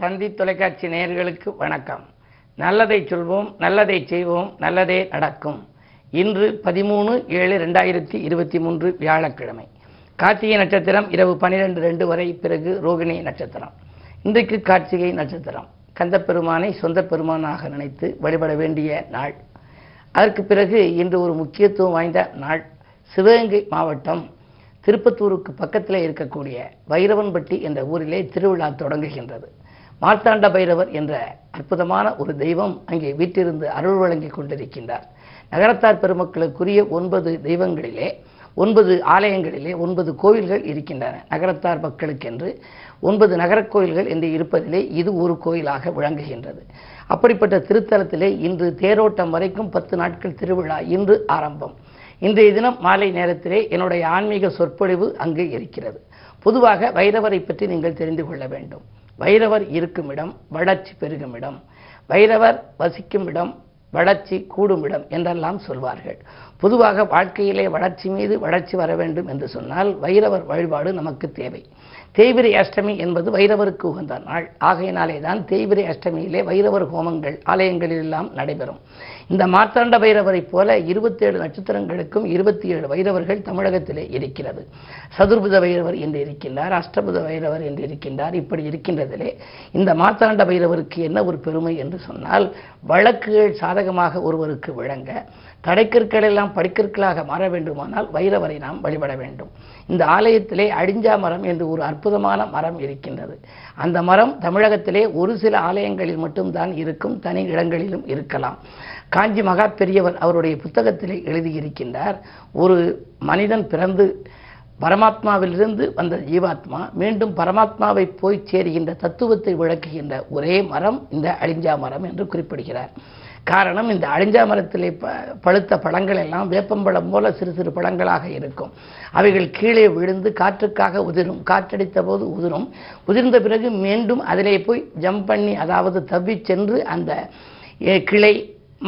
தந்தி தொலைக்காட்சி நேயர்களுக்கு வணக்கம். நல்லதை சொல்வோம் நல்லதை செய்வோம் நல்லதே நடக்கும். இன்று பதிமூணு ஏழு ரெண்டாயிரத்தி இருபத்தி மூன்று வியாழக்கிழமை. கார்த்திகை நட்சத்திரம் இரவு பன்னிரெண்டு ரெண்டு வரை பிறகு ரோகிணி நட்சத்திரம். இன்றைக்கு கார்த்திகை நட்சத்திரம். கந்தப்பெருமானை சொந்த பெருமானாக நினைத்து வழிபட வேண்டிய நாள். அதற்கு பிறகு இன்று ஒரு முக்கியத்துவம் வாய்ந்த நாள். சிவகங்கை மாவட்டம் திருப்பத்தூருக்கு பக்கத்தில் இருக்கக்கூடிய வைரவன்பட்டி என்ற ஊரிலே திருவிழா தொடங்குகின்றது. மார்த்தாண்ட பைரவர் என்ற அற்புதமான ஒரு தெய்வம் அங்கே வீட்டிலிருந்து அருள் வழங்கி கொண்டிருக்கின்றார். நகரத்தார் பெருமக்களுக்குரிய ஒன்பது தெய்வங்களிலே ஒன்பது ஆலயங்களிலே ஒன்பது கோயில்கள் இருக்கின்றன. நகரத்தார் மக்களுக்கென்று ஒன்பது நகரக் கோயில்கள் என்று இருப்பதிலே இது ஒரு கோயிலாக விளங்குகின்றது. அப்படிப்பட்ட திருத்தலத்திலே இன்று தேரோட்டம் வரைக்கும் பத்து நாட்கள் திருவிழா இன்று ஆரம்பம். இன்றைய தினம் மாலை நேரத்திலே என்னுடைய ஆன்மீக சொற்பொழிவு அங்கு இருக்கிறது. பொதுவாக வைரவரை பற்றி நீங்கள் தெரிந்து கொள்ள வேண்டும். வைரவர் இருக்கும் இடம் வளர்ச்சி பெருகும் இடம் வைரவர் வசிக்கும் இடம் வளர்ச்சி கூடும் இடம் என்றெல்லாம் சொல்வார்கள். பொதுவாக வாழ்க்கையிலே வளர்ச்சி மீது வளர்ச்சி வர வேண்டும் என்று சொன்னால் வைரவர் வழிபாடு நமக்கு தேவை. தேய்பிரை அஷ்டமி என்பது வைரவருக்கு உகந்த நாள். ஆகையினாலே தான் தேய்பிரை அஷ்டமியிலே வைரவர் ஹோமங்கள் ஆலயங்களில் எல்லாம் நடைபெறும். இந்த மார்த்தாண்ட வைரவரைப் போல இருபத்தேழு நட்சத்திரங்களுக்கும் இருபத்தி ஏழு வைரவர்கள் தமிழகத்திலே இருக்கிறது. சதுர்புத வைரவர் என்று இருக்கின்றார் அஷ்டபுத வைரவர் என்று இருக்கின்றார். இப்படி இருக்கின்றதிலே இந்த மார்த்தாண்ட வைரவருக்கு என்ன ஒரு பெருமை என்று சொன்னால் வழக்குகள் சாதகமாக ஒருவருக்கு விளங்க தடைக்கற்கள் எல்லாம் படிக்கற்களாக மாற வேண்டுமானால் வைரவரை நாம் வழிபட வேண்டும். இந்த ஆலயத்திலே அடிஞ்சா மரம் என்று ஒரு அற்புதமான மரம் இருக்கின்றது. அந்த மரம் தமிழகத்திலே ஒரு சில ஆலயங்களில் மட்டும்தான் இருக்கும் தனி இடங்களிலும் இருக்கலாம். காஞ்சி மகா பெரியவர் அவருடைய புத்தகத்திலே எழுதியிருக்கின்றார் ஒரு மனிதன் பிறந்து பரமாத்மாவிலிருந்து வந்த ஜீவாத்மா மீண்டும் பரமாத்மாவை போய் சேருகின்ற தத்துவத்தை விளக்குகின்ற ஒரே மரம் இந்த அழிஞ்சா மரம் என்று குறிப்பிடுகிறார். காரணம் இந்த அழிஞ்சா மரத்தில் ப பழுத்த பழங்கள் எல்லாம் வேப்பம்பழம் போல சிறு சிறு பழங்களாக இருக்கும். அவைகள் கீழே விழுந்து காற்றுக்காக உதிரும். காற்றடித்த போது உதிரும். உதிர்ந்த பிறகு மீண்டும் அதிலே போய் ஜம்ப் பண்ணி அதாவது தவி சென்று அந்த கிளை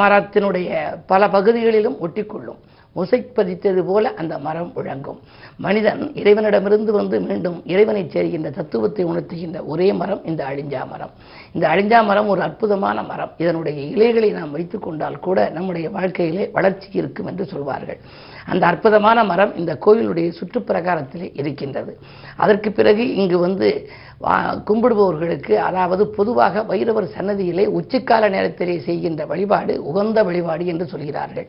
மரத்தினுடைய பல பகுதிகளிலும் ஒட்டிக்கொள்ளும். முசை பதித்தது போல அந்த மரம் விளங்கும். மனிதன் இறைவனிடமிருந்து வந்து மீண்டும் இறைவனை சேர்கின்ற தத்துவத்தை உணர்த்துகின்ற ஒரே மரம் இந்த அழிஞ்சா மரம். இந்த அழிஞ்சா மரம் ஒரு அற்புதமான மரம். இதனுடைய இலைகளை நாம் வைத்துக் கொண்டால் கூட நம்முடைய வாழ்க்கையிலே வளர்ச்சி இருக்கும் என்று சொல்வார்கள். அந்த அற்புதமான மரம் இந்த கோயிலுடைய சுற்றுப்பிரகாரத்திலே இருக்கின்றது. அதற்கு பிறகு இங்கு வந்து கும்பிடுபவர்களுக்கு அதாவது பொதுவாக வைரவர் சன்னதியிலே உச்சிக்கால நேரத்திலே செய்கின்ற வழிபாடு உகந்த வழிபாடு என்று சொல்கிறார்கள்.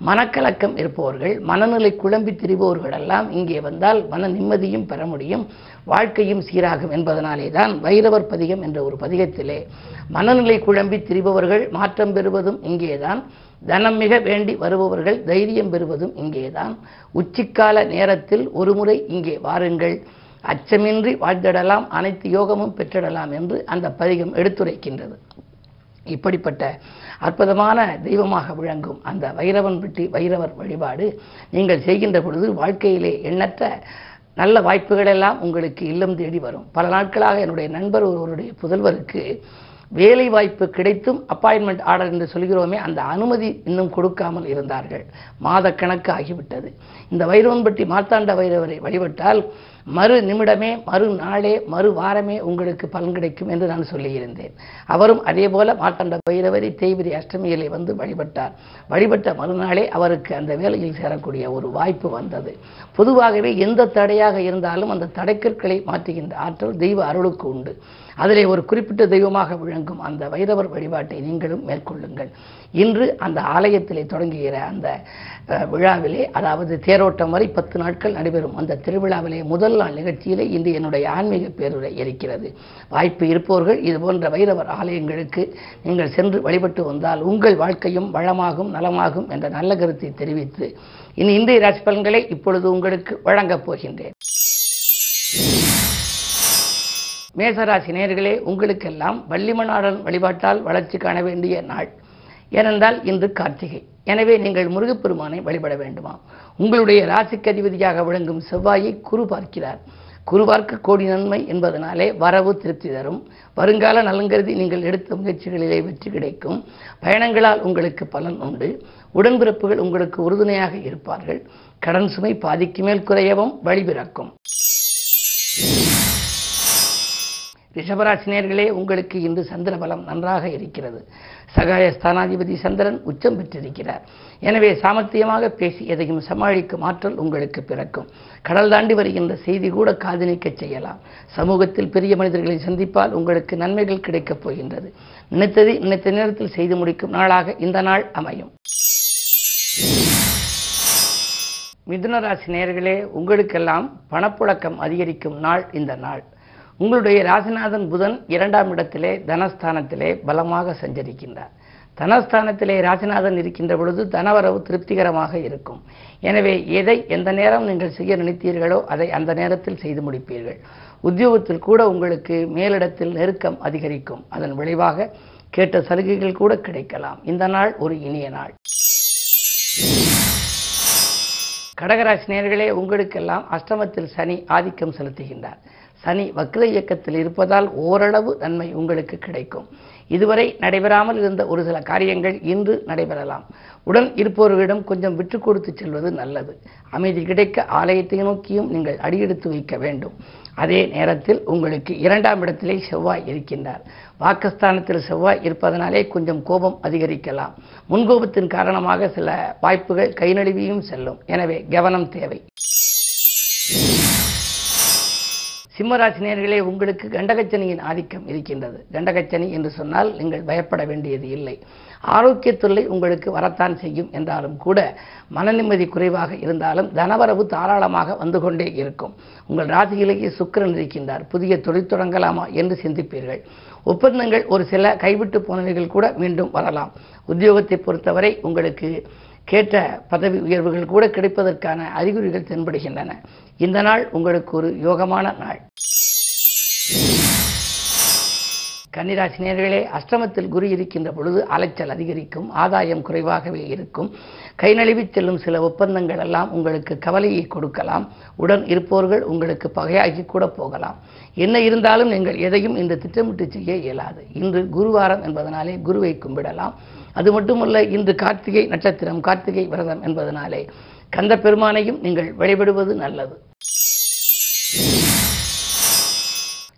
மனக்கலக்கம் இருப்பவர்கள் மனநிலை குழம்பி திரிபவர்கள் எல்லாம் இங்கே வந்தால் மன நிம்மதியும் பெற முடியும் வாழ்க்கையும் சீராகும் என்பதனாலே தான் வைரவர் பதிகம் என்ற ஒரு பதிகத்திலே மனநிலை குழம்பி திரிபவர்கள் மாற்றம் பெறுவதும் இங்கேதான் தனம் மிக வேண்டி வருபவர்கள் தைரியம் பெறுவதும் இங்கேதான். உச்சிக்கால நேரத்தில் ஒருமுறை இங்கே வாருங்கள். அச்சமின்றி வாழ்ந்திடலாம் அனைத்து யோகமும் பெற்றிடலாம் என்று அந்த பதிகம் எடுத்துரைக்கின்றது. இப்படிப்பட்ட அற்புதமான தெய்வமாக விளங்கும் அந்த வைரவன் பெட்டி வைரவர் வழிபாடு நீங்கள் செய்கின்ற பொழுது வாழ்க்கையிலே எண்ணற்ற நல்ல வாய்ப்புகள் எல்லாம் உங்களுக்கு இல்லம் தேடி வரும். பல நாட்களாக என்னுடைய நண்பர் ஒருவருடைய புதல்வருக்கு வேலை வாய்ப்பு கிடைத்தும் அப்பாயின்மெண்ட் ஆர்டர் என்று சொல்கிறோமே அந்த அனுமதி இன்னும் கொடுக்காமல் இருந்தார்கள். மாத கணக்கு ஆகிவிட்டது இந்த வைரவன்பட்டி மார்த்தாண்ட வைரவரை வழிபட்டால் மறு நிமிடமே மறு நாளே மறு வாரமே உங்களுக்கு பலன் கிடைக்கும் என்று நான் சொல்லியிருந்தேன். அவரும் அதே போல மார்த்தாண்ட வைரவரை தேய்பிரி அஷ்டமியிலே வந்து வழிபட்டார். வழிபட்ட மறுநாளே அவருக்கு அந்த வேலையில் சேரக்கூடிய ஒரு வாய்ப்பு வந்தது. பொதுவாகவே எந்த தடையாக இருந்தாலும் அந்த தடைக்கற்களை மாற்றுகின்ற ஆற்றல் தெய்வ அருளுக்கு உண்டு. அதிலே ஒரு குறிப்பிட்ட தெய்வமாக விளங்கும் அந்த வைரவர் வழிபாட்டை நீங்களும் மேற்கொள்ளுங்கள். இன்று அந்த ஆலயத்திலே தொடங்குகிற அந்த விழாவிலே அதாவது தேரோட்டம் வரை பத்து நாட்கள் நடைபெறும். அந்த திருவிழாவிலே முதல் நாள் நிகழ்ச்சியிலே இன்று என்னுடைய ஆன்மீக பேருரை இருக்கிறது. வாய்ப்பு இருப்பவர்கள் இது போன்ற வைரவர் ஆலயங்களுக்கு நீங்கள் சென்று வழிபட்டு வந்தால் உங்கள் வாழ்க்கையும் வளமாகும் நலமாகும் என்ற நல்ல கருத்தை தெரிவித்து இனி இன்றைய ராசி பலன்களை இப்பொழுது உங்களுக்கு வழங்கப் போகின்றேன். மேசராசி நேர்களே உங்களுக்கெல்லாம் வள்ளிமநாடன் வழிபாட்டால் வளர்ச்சி காண வேண்டிய நாள். ஏனென்றால் இன்று கார்த்திகை. எனவே நீங்கள் முருகப்பெருமானை வழிபட வேண்டுமா? உங்களுடைய ராசிக்கு அதிபதியாக விளங்கும் செவ்வாயை குரு பார்க்கிறார். குருவார்க்க கோடி நன்மை என்பதனாலே வரவு திருப்தி தரும். வருங்கால நலங்கருதி நீங்கள் எடுத்த முயற்சிகளிலே வெற்றி கிடைக்கும். பயணங்களால் உங்களுக்கு பலன் உண்டு. உடன்பிறப்புகள் உங்களுக்கு உறுதுணையாக இருப்பார்கள். கடன் சுமை பாதிக்கு மேல் குறையவும் வழி பிறக்கும். ரிஷபராசினியர்களே உங்களுக்கு இன்று சந்திர பலம் நன்றாக இருக்கிறது. சகாய ஸ்தானாதிபதி சந்திரன் உச்சம் பெற்றிருக்கிறார். எனவே சாமர்த்தியமாக பேசி எதையும் சமாளிக்கும் ஆற்றல் உங்களுக்கு பிறக்கும். கடல் தாண்டி வருகின்ற செய்தி கூட காதலிக்க செய்யலாம். சமூகத்தில் பெரிய மனிதர்களை சந்திப்பால் உங்களுக்கு நன்மைகள் கிடைக்கப் போகின்றது. நினைத்ததை நினைத்த நேரத்தில் செய்து முடிக்கும் நாளாக இந்த நாள் அமையும். மிதுன ராசி நேயர்களே உங்களுக்கெல்லாம் பணப்புழக்கம் அதிகரிக்கும் நாள் இந்த நாள். உங்களுடைய ராசிநாதன் புதன் இரண்டாம் இடத்திலே தனஸ்தானத்திலே பலமாக சஞ்சரிக்கின்றார். தனஸ்தானத்திலே ராசிநாதன் இருக்கின்ற பொழுது தனவரவு திருப்திகரமாக இருக்கும். எனவே எதை எந்த நேரம் நீங்கள் செய்ய நினைத்தீர்களோ அதை அந்த நேரத்தில் செய்து முடிப்பீர்கள். உத்தியோகத்தில் கூட உங்களுக்கு மேலிடத்தில் நெருக்கம் அதிகரிக்கும். அதன் விளைவாக கேட்ட சலுகைகள் கூட கிடைக்கலாம். இந்த நாள் ஒரு இனிய நாள். கடகராசி நேர்களே உங்களுக்கெல்லாம் அஷ்டமத்தில் சனி ஆதிக்கம் செலுத்துகின்றார். சனி வக்ர இயக்கத்தில் இருப்பதால் ஓரளவு நன்மை உங்களுக்கு கிடைக்கும். இதுவரை நடைபெறாமல் இருந்த ஒரு சில காரியங்கள் இன்று நடைபெறலாம். உடன் இருப்பவர்களிடம் கொஞ்சம் விட்டு கொடுத்து செல்வது நல்லது. அமைதி கிடைக்க ஆலயத்தை நோக்கியும் நீங்கள் அடியெடுத்து வைக்க வேண்டும். அதே நேரத்தில் உங்களுக்கு இரண்டாம் இடத்திலே செவ்வாய் இருக்கின்றார். வாக்கஸ்தானத்தில் செவ்வாய் இருப்பதனாலே கொஞ்சம் கோபம் அதிகரிக்கலாம். முன்கோபத்தின் காரணமாக சில வாய்ப்புகள் கை நழுவியும் செல்லும். எனவே கவனம் தேவை. சிம்மராசினியர்களே உங்களுக்கு கண்டகச்சனியின் ஆதிக்கம் இருக்கின்றது. கண்டகச்சனி என்று சொன்னால் நீங்கள் பயப்பட வேண்டியது இல்லை. ஆரோக்கிய தொல்லை உங்களுக்கு வரத்தான் செய்யும் என்றாலும் கூட மன நிம்மதி குறைவாக இருந்தாலும் தனவரவு தாராளமாக வந்து கொண்டே இருக்கும். உங்கள் ராசியிலேயே சுக்கரன் இருக்கின்றார். புதிய தொழில் தொடங்கலாமா என்று சிந்திப்பீர்கள். ஒப்பந்தங்கள் ஒரு சில கைவிட்டு போனவைகள் கூட மீண்டும் வரலாம். உத்தியோகத்தை பொறுத்தவரை உங்களுக்கு கேட்ட பதவி உயர்வுகள் கூட கிடைப்பதற்கான அறிகுறிகள் தென்படுகின்றன. இந்த நாள் உங்களுக்கு ஒரு யோகமான நாள். கன்னிராசி நேர்களே அஷ்டமத்தில் குரு இருக்கின்ற பொழுது அலைச்சல் அதிகரிக்கும் ஆதாயம் குறைவாகவே இருக்கும். கை நழுவி செல்லும் சில ஒப்பந்தங்கள் எல்லாம் உங்களுக்கு கவலையை கொடுக்கலாம். உடன் இருப்பவர்கள் உங்களுக்கு பகையாகி கூட போகலாம். என்ன இருந்தாலும் நீங்கள் எதையும் இந்த திட்டமிட்டு செய்ய இயலாது. இன்று குருவாரம் என்பதனாலே குருவை கும்பிடலாம். அது மட்டுமல்ல இன்று கார்த்திகை நட்சத்திரம் கார்த்திகை விரதம் என்பதனாலே கந்த பெருமானையும் நீங்கள் வழிபடுவது நல்லது.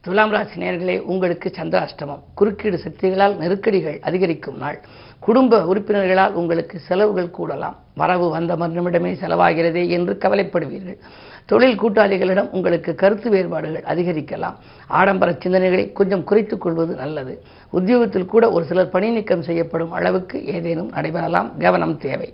துலாம் ராசி நேர்களே உங்களுக்கு சந்திராஷ்டமம். குறுக்கீடு சக்திகளால் நெருக்கடிகள் அதிகரிக்கும் நாள். குடும்ப உறுப்பினர்களால் உங்களுக்கு செலவுகள் கூடலாம். வரவு வந்த மறுநிமிடமே செலவாகிறதே என்று கவலைப்படுவீர்கள். தொழில் கூட்டாளிகளிடம் உங்களுக்கு கருத்து வேறுபாடுகள் அதிகரிக்கலாம். ஆடம்பர சிந்தனைகளை கொஞ்சம் குறைத்துக் கொள்வது நல்லது. உத்தியோகத்தில் கூட ஒரு சிலர் பணி நீக்கம் செய்யப்படும் அளவுக்கு ஏதேனும் நடைபெறலாம். கவனம் தேவை.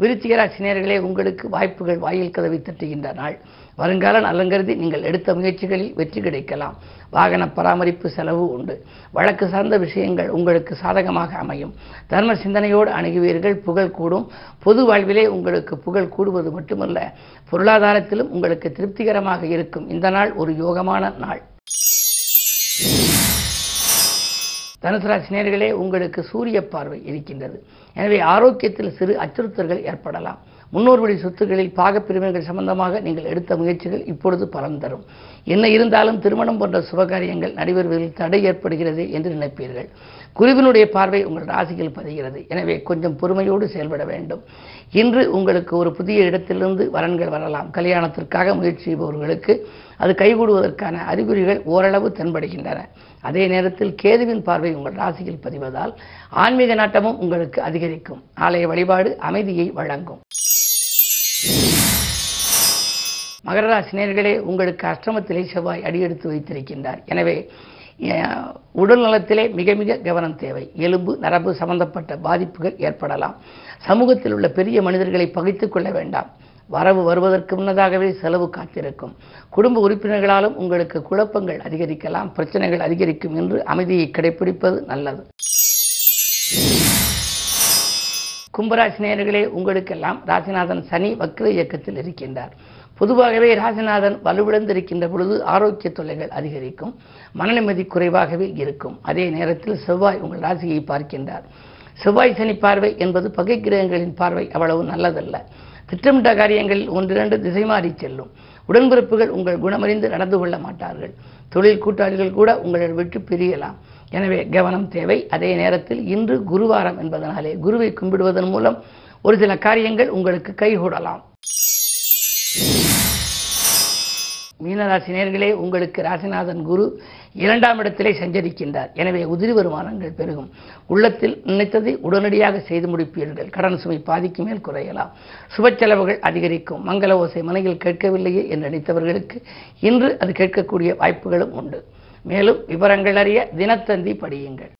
விருச்சிகராசினியர்களே உங்களுக்கு வாய்ப்புகள் வாயில் கதவை தட்டுகின்ற நாள். வருங்கால நலங்கருதி நீங்கள் எடுத்த முயற்சிகளில் வெற்றி கிடைக்கலாம். வாகன பராமரிப்பு செலவு உண்டு. வழக்கு சார்ந்த விஷயங்கள் உங்களுக்கு சாதகமாக அமையும். தர்ம சிந்தனையோடு அணுகுவீர்கள் புகழ் கூடும். பொது வாழ்விலே உங்களுக்கு புகழ் கூடுவது மட்டுமல்ல பொருளாதாரத்திலும் உங்களுக்கு திருப்திகரமாக இருக்கும். இந்த நாள் ஒரு யோகமான நாள். தனுசு ராசி உங்களுக்கு சூரிய பார்வை இருக்கின்றது. எனவே ஆரோக்கியத்தில் சிறு அச்சுறுத்தல்கள் ஏற்படலாம். முன்னோர் வழி சொத்துக்களில் பாகப்பிரிவினைகள் சம்பந்தமாக நீங்கள் எடுத்த முயற்சிகள் இப்பொழுது பலன் தரும். என்ன இருந்தாலும் திருமணம் போன்ற சுபகாரியங்கள் நடைபெறுவதில் தடை ஏற்படுகிறது என்று நினைப்பீர்கள். குருவினுடைய பார்வை உங்கள் ராசியில் பதிகிறது. எனவே கொஞ்சம் பொறுமையோடு செயல்பட வேண்டும். இன்று உங்களுக்கு ஒரு புதிய இடத்திலிருந்து வரன்கள் வரலாம். கல்யாணத்திற்காக முயற்சி செய்பவர்களுக்கு அது கைகூடுவதற்கான அறிகுறிகள் ஓரளவு தென்படுகின்றன. அதே நேரத்தில் கேதுவின் பார்வை உங்கள் ராசியில் பதிவதால் ஆன்மீக நாட்டமும் உங்களுக்கு அதிகரிக்கும். ஆலய வழிபாடு அமைதியை வழங்கும். மகர ராசினியர்களே உங்களுக்கு அஷ்டமத்திலே செவ்வாய் அடியெடுத்து வைத்திருக்கின்றார். எனவே உடல் நலத்திலே மிக மிக கவனம் தேவை. எலும்பு நரம்பு சம்பந்தப்பட்ட பாதிப்புகள் ஏற்படலாம். சமூகத்தில் உள்ள பெரிய மனிதர்களை பகைத்துக் கொள்ள வேண்டாம். வரவு வருவதற்கு முன்னதாகவே செலவு காத்திருக்கும். குடும்ப உறுப்பினர்களாலும் உங்களுக்கு குழப்பங்கள் அதிகரிக்கலாம் பிரச்சனைகள் அதிகரிக்கும் என்று அமைதியை கடைபிடிப்பது நல்லது. கும்பராசிநேயர்களே உங்களுக்கெல்லாம் ராசிநாதன் சனி வக்ர இயக்கத்தில் இருக்கின்றார். பொதுவாகவே ராசிநாதன் வலுவிழந்திருக்கின்ற பொழுது ஆரோக்கிய தொல்லைகள் அதிகரிக்கும் மனநிம்மதி குறைவாகவே இருக்கும். அதே நேரத்தில் செவ்வாய் உங்கள் ராசியை பார்க்கின்றார். செவ்வாய் சனி பார்வை என்பது பகை கிரகங்களின் பார்வை அவ்வளவு நல்லதல்ல. திட்டமிட்ட காரியங்களில் ஒன்றிரண்டு திசை மாறி செல்லும். உடன்பிறப்புகள் உங்கள் குணமறிந்து நடந்து கொள்ள மாட்டார்கள். தொழில் கூட்டாளிகள் கூட உங்களை விட்டு பிரியலாம். எனவே கவனம் தேவை. அதே நேரத்தில் இன்று குருவாரம் என்பதனாலே குருவை கும்பிடுவதன் மூலம் ஒரு சில காரியங்கள் உங்களுக்கு கைகூடலாம். மீனராசி நேர்களே உங்களுக்கு ராசிநாதன் குரு இரண்டாம் இடத்திலே சஞ்சரிக்கின்றார். எனவே உதிரி வருமானங்கள் பெருகும். உள்ளத்தில் நினைத்ததை உடனடியாக செய்து முடிப்பீர்கள். கடன் சுமை பாதிக்கு மேல் குறையலாம். சுப செலவுகள் அதிகரிக்கும். மங்கள ஓசை மனையில் கேட்கவில்லையே என்று நினைத்தவர்களுக்கு இன்று அது கேட்கக்கூடிய வாய்ப்புகளும் உண்டு. மேலும் விவரங்கள் அறிய தினத்தந்தி படியுங்கள்.